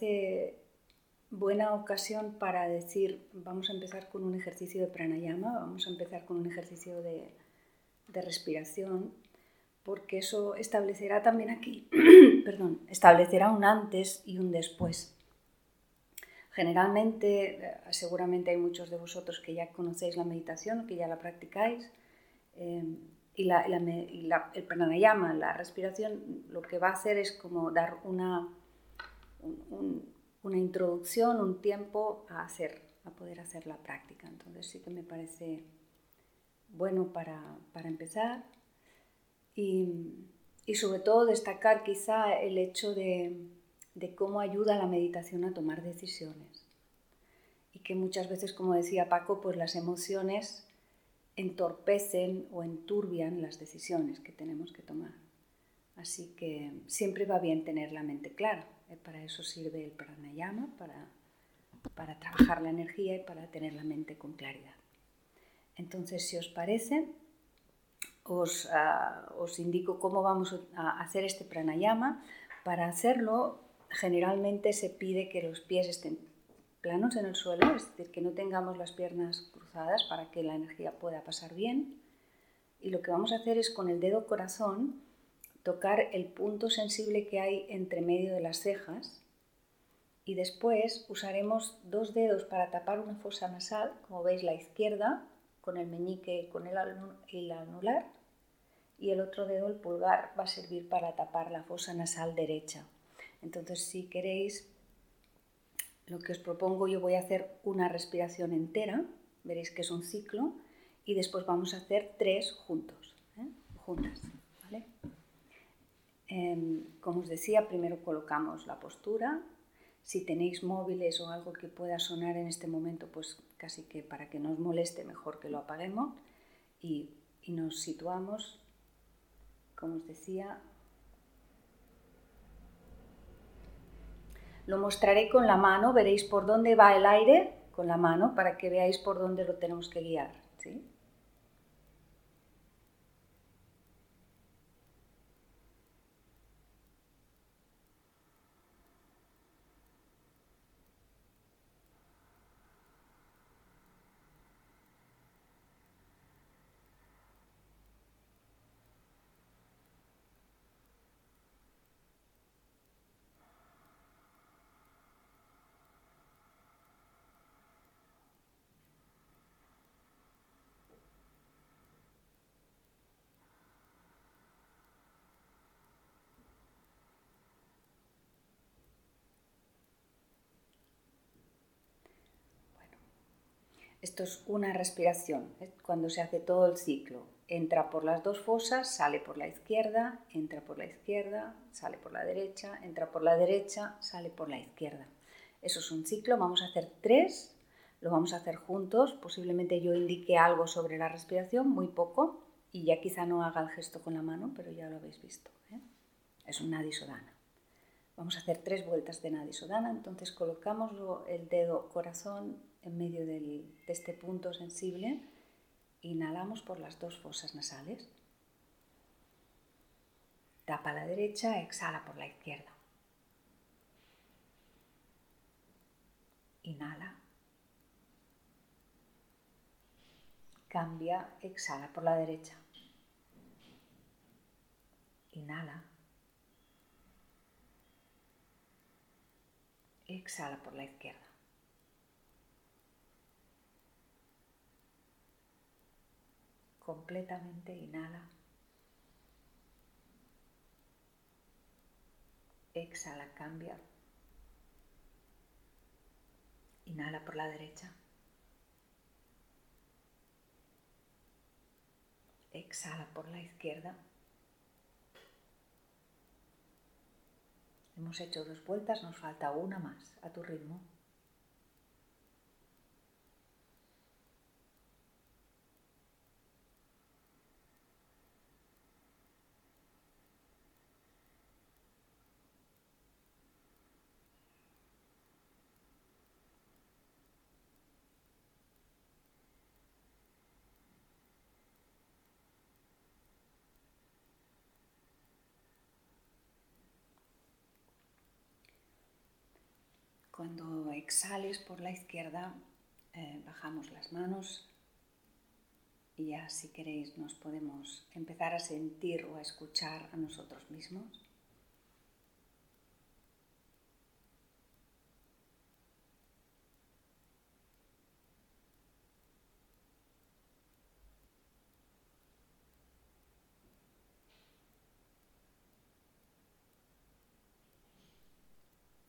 parece buena ocasión para decir, vamos a empezar con un ejercicio de pranayama, vamos a empezar con un ejercicio de, de respiración, porque eso establecerá también aquí, perdón, establecerá un antes y un después. Generalmente, eh, seguramente hay muchos de vosotros que ya conocéis la meditación, que ya la practicáis, eh, y, la, el pranayama, la respiración, lo que va a hacer es como dar una, una introducción, un tiempo a hacer, a poder hacer la práctica. Entonces sí que me parece bueno para, para empezar y, y, sobre todo destacar quizá el hecho de, de cómo ayuda la meditación a tomar decisiones y que muchas veces, como decía Paco, pues las emociones entorpecen o enturbian las decisiones que tenemos que tomar. Así que siempre va bien tener la mente clara. Eh, para eso sirve el pranayama, para, para trabajar la energía y para tener la mente con claridad. Entonces, si os parece, os, ah, os, indico cómo vamos a hacer este pranayama. Para hacerlo, generalmente se pide que los pies estén planos en el suelo, es decir, que no tengamos las piernas cruzadas para que la energía pueda pasar bien. Y lo que vamos a hacer es con el dedo corazón tocar el punto sensible que hay entre medio de las cejas y después usaremos dos dedos para tapar una fosa nasal, como veis la izquierda con el meñique con el, el anular y el otro dedo, el pulgar, va a servir para tapar la fosa nasal derecha. Entonces si queréis, lo que os propongo, yo voy a hacer una respiración entera, veréis que es un ciclo, y después vamos a hacer tres juntos, ¿eh? juntas. ¿vale? Em, como os decía, primero colocamos la postura. Si tenéis móviles o algo que pueda sonar en este momento, pues casi que para que no os moleste, mejor que lo apaguemos. Y, y nos situamos, como os decía, Lo mostraré con la mano, veréis por dónde va el aire con la mano para que veáis por dónde lo tenemos que guiar. ¿sí? Esto es una respiración, ¿eh? cuando se hace todo el ciclo. Entra por las dos fosas, sale por la izquierda, entra por la izquierda, sale por la derecha, entra por la derecha, sale por la izquierda. Eso es un ciclo, vamos a hacer tres, lo vamos a hacer juntos. Posiblemente yo indique algo sobre la respiración, muy poco, y ya quizá no haga el gesto con la mano, pero ya lo habéis visto. ¿eh? Es un nadisodana. Vamos a hacer tres vueltas de nadisodana, entonces colocamos el dedo corazón en medio de este punto sensible, inhalamos por las dos fosas nasales. Tapa la derecha, exhala por la izquierda. Inhala. Cambia, exhala por la derecha. Inhala. Exhala por la izquierda. Completamente, inhala. Exhala, cambia. Inhala por la derecha. Exhala por la izquierda. Hemos hecho dos vueltas, nos falta una más a tu ritmo. Cuando exhales por la izquierda, eh, bajamos las manos y ya si queréis nos podemos empezar a sentir o a escuchar a nosotros mismos.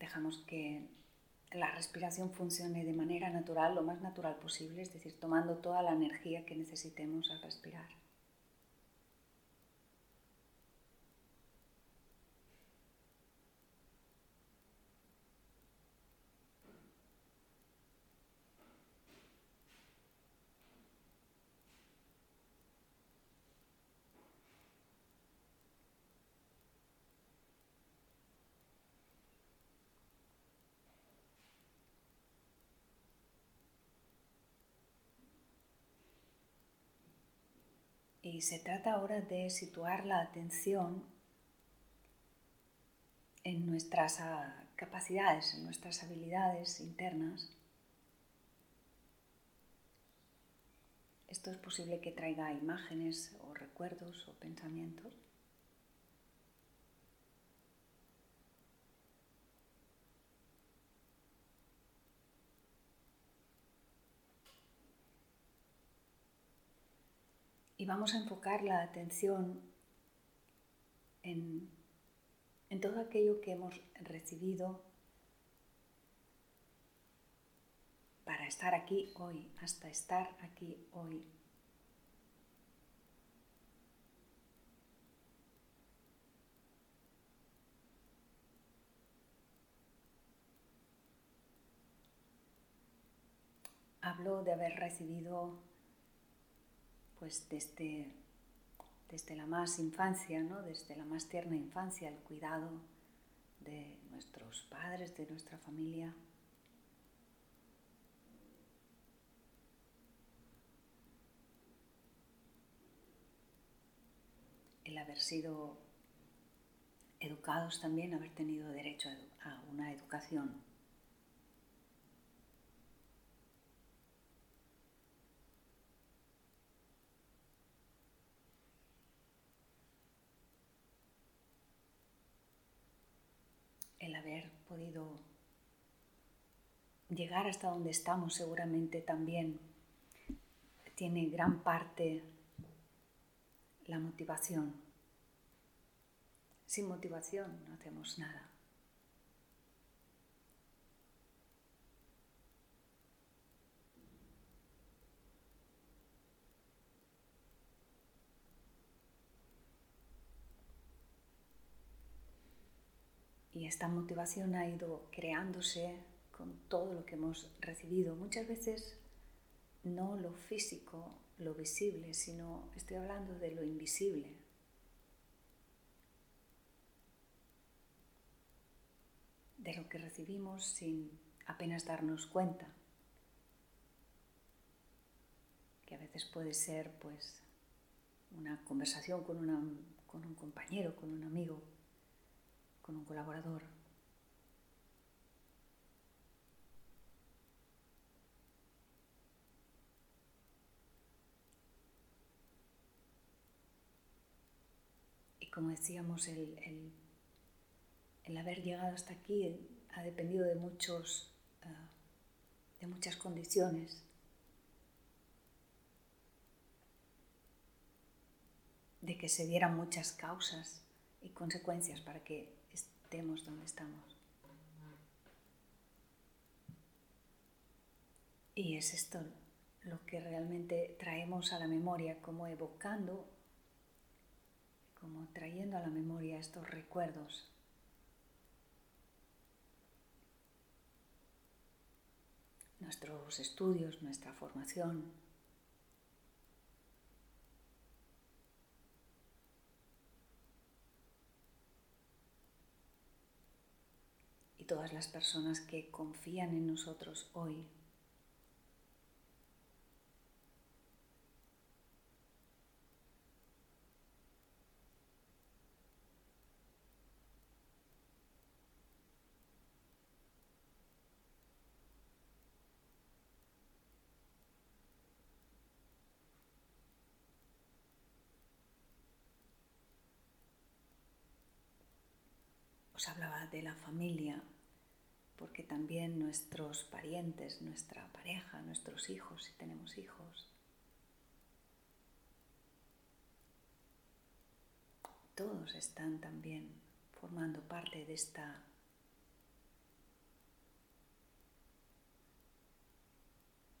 Dejamos que la respiración funcione de manera natural, lo más natural posible, es decir, tomando toda la energía que necesitemos al respirar. Y se trata ahora de situar la atención en nuestras ah, capacidades, en nuestras habilidades internas. Esto es posible que traiga imágenes o recuerdos o pensamientos. Y vamos a enfocar la atención en, todo aquello que hemos recibido para estar aquí hoy, hasta estar aquí hoy. Hablo de haber recibido pues desde, desde la más infancia, ¿no? desde la más tierna infancia, el cuidado de nuestros padres, de nuestra familia. El haber sido educados también, haber tenido derecho a una educación el haber podido llegar hasta donde estamos seguramente también tiene gran parte la motivación. Sin motivación no hacemos nada. Y esta motivación ha ido creándose con todo lo que hemos recibido. Muchas veces no lo físico, lo visible, sino estoy hablando de lo invisible. De lo que recibimos sin apenas darnos cuenta. Que a veces puede ser pues una conversación con, con un compañero, con un amigo, con un colaborador. Y como decíamos, el, el, haber llegado hasta aquí ha dependido de, muchos, ah, de muchas condiciones. de que se dieran muchas causas y consecuencias para que estemos donde estamos. Y es esto lo que realmente traemos a la memoria, como evocando, como trayendo a la memoria estos recuerdos. Nuestros estudios, nuestra formación, todas las personas que confían en nosotros hoy. os hablaba de la familia, porque también nuestros parientes, nuestra pareja, nuestros hijos, si tenemos hijos, todos están también formando parte de esta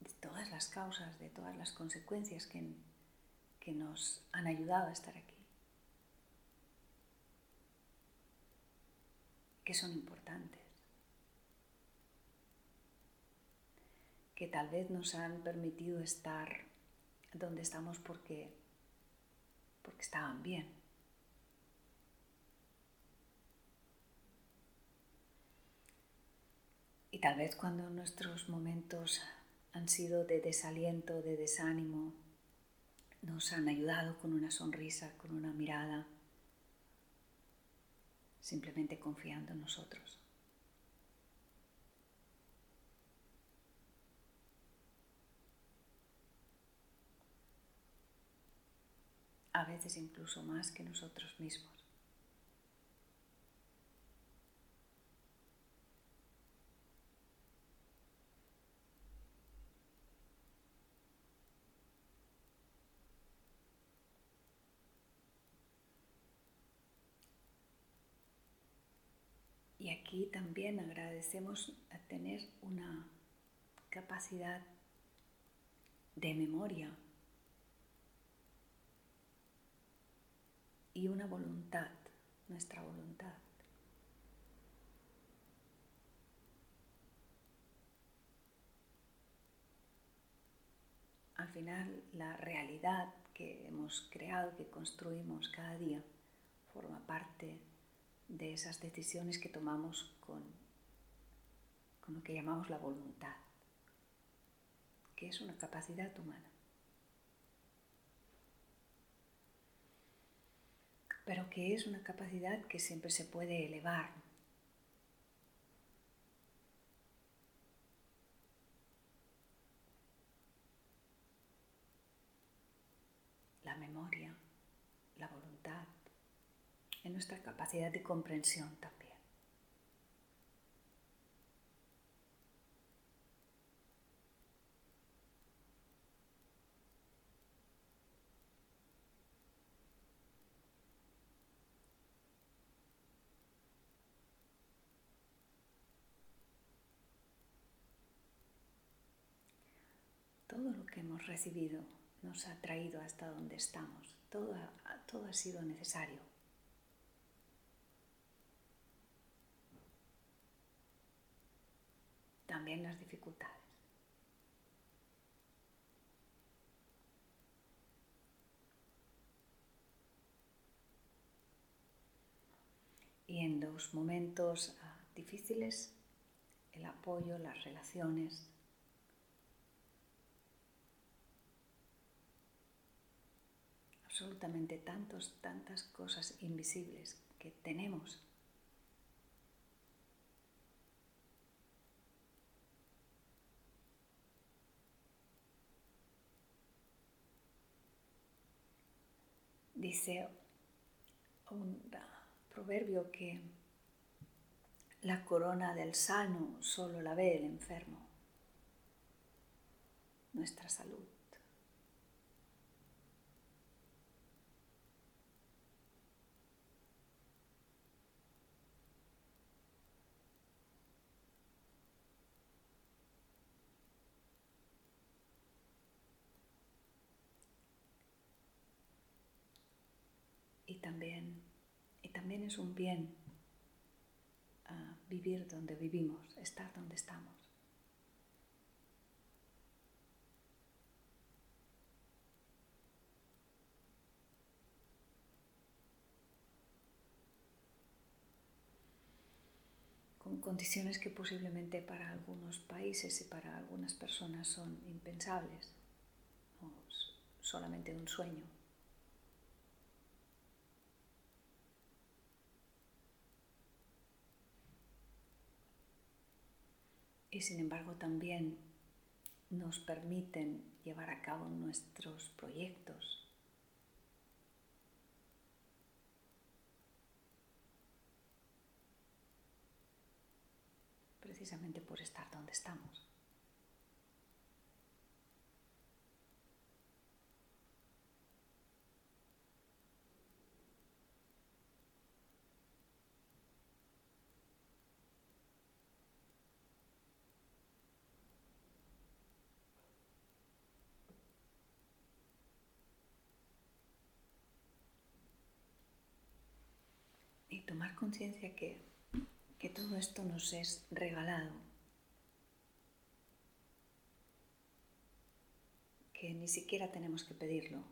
de todas las causas, de todas las consecuencias que, que nos han ayudado a estar aquí. Que son importantes. Que tal vez nos han permitido estar donde estamos porque, porque estaban bien. Y tal vez cuando nuestros momentos han sido de desaliento, de desánimo, nos han ayudado con una sonrisa, con una mirada, simplemente confiando en nosotros. A veces incluso más que nosotros mismos. Y aquí también agradecemos tener una capacidad de memoria y una voluntad, nuestra voluntad. Al final la realidad que hemos creado, que construimos cada día, forma parte de esas decisiones que tomamos con, con lo que llamamos la voluntad, que es una capacidad humana. Pero que es una capacidad que siempre se puede elevar. La memoria, la voluntad, en nuestra capacidad de comprensión también. Todo lo que recibido nos ha traído hasta donde estamos. Todo, todo ha sido necesario. también las dificultades. Y en los momentos ah, difíciles, el apoyo, las relaciones, absolutamente tantos, tantas cosas invisibles que tenemos Dice un proverbio que la corona del sano solo la ve el enfermo, nuestra salud. y y también es un bien uh, vivir donde vivimos, estar donde estamos. con condiciones que posiblemente para algunos países y para algunas personas son impensables o solamente un sueño. y sin embargo también nos permiten llevar a cabo nuestros proyectos. precisamente por estar donde estamos. Y tomar conciencia que, que todo esto nos es regalado, que ni siquiera tenemos que pedirlo.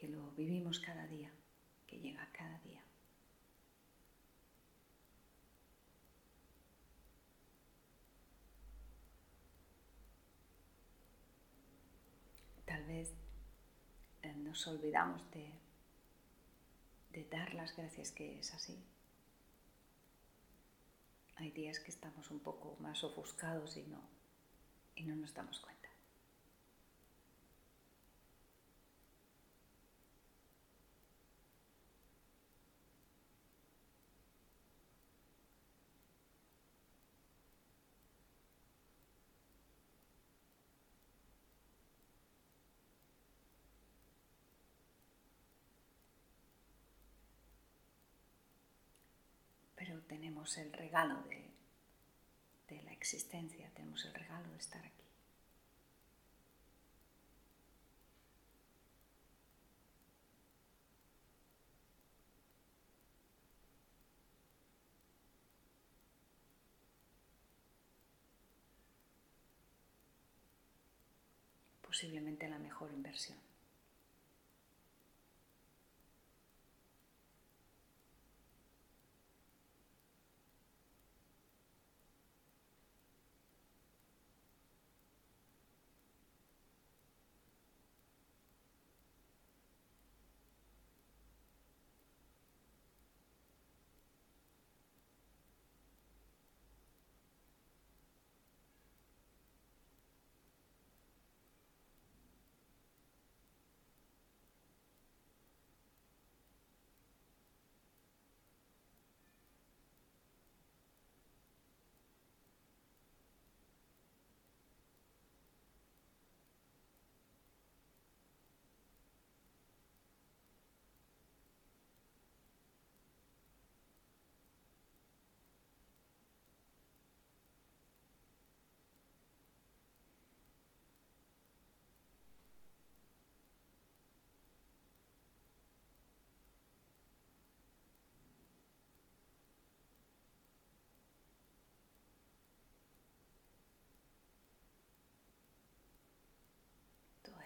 que lo vivimos cada día, que llega cada día. Tal vez eh, nos olvidamos de, dar las gracias que es así. Hay días que estamos un poco más ofuscados y no, y no nos damos cuenta. pero tenemos el regalo de, de la existencia, tenemos el regalo de estar aquí. posiblemente la mejor inversión.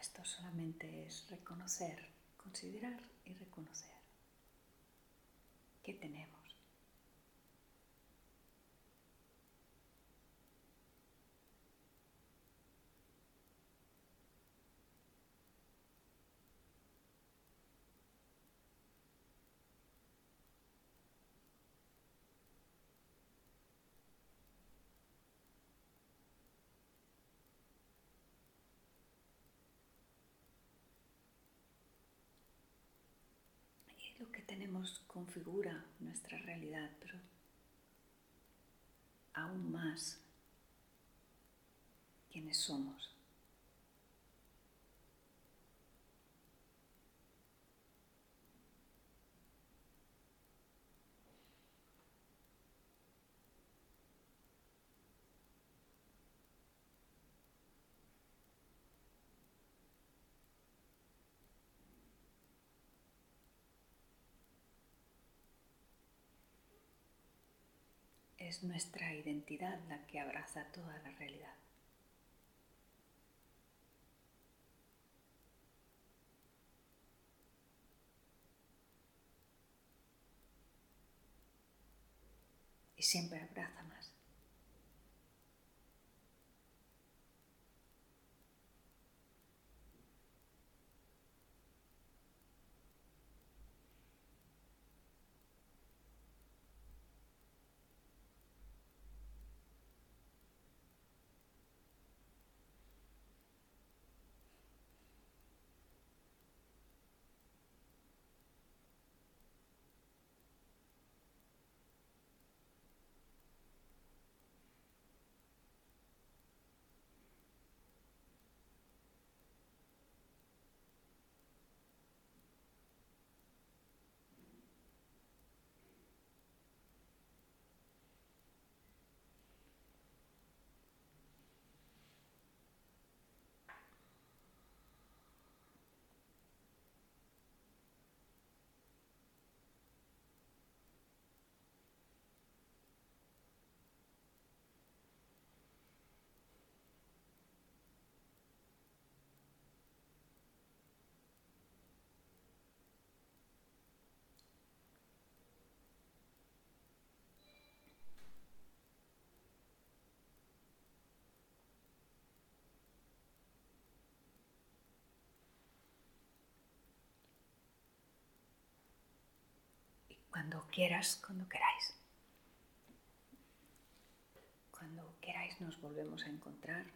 Esto solamente es reconocer, considerar y reconocer que tenemos. lo que tenemos configura nuestra realidad, pero aún más quienes somos. Es nuestra identidad la que abraza toda la realidad. Y siempre abraza cuando quieras, cuando queráis. Cuando queráis nos volvemos a encontrar.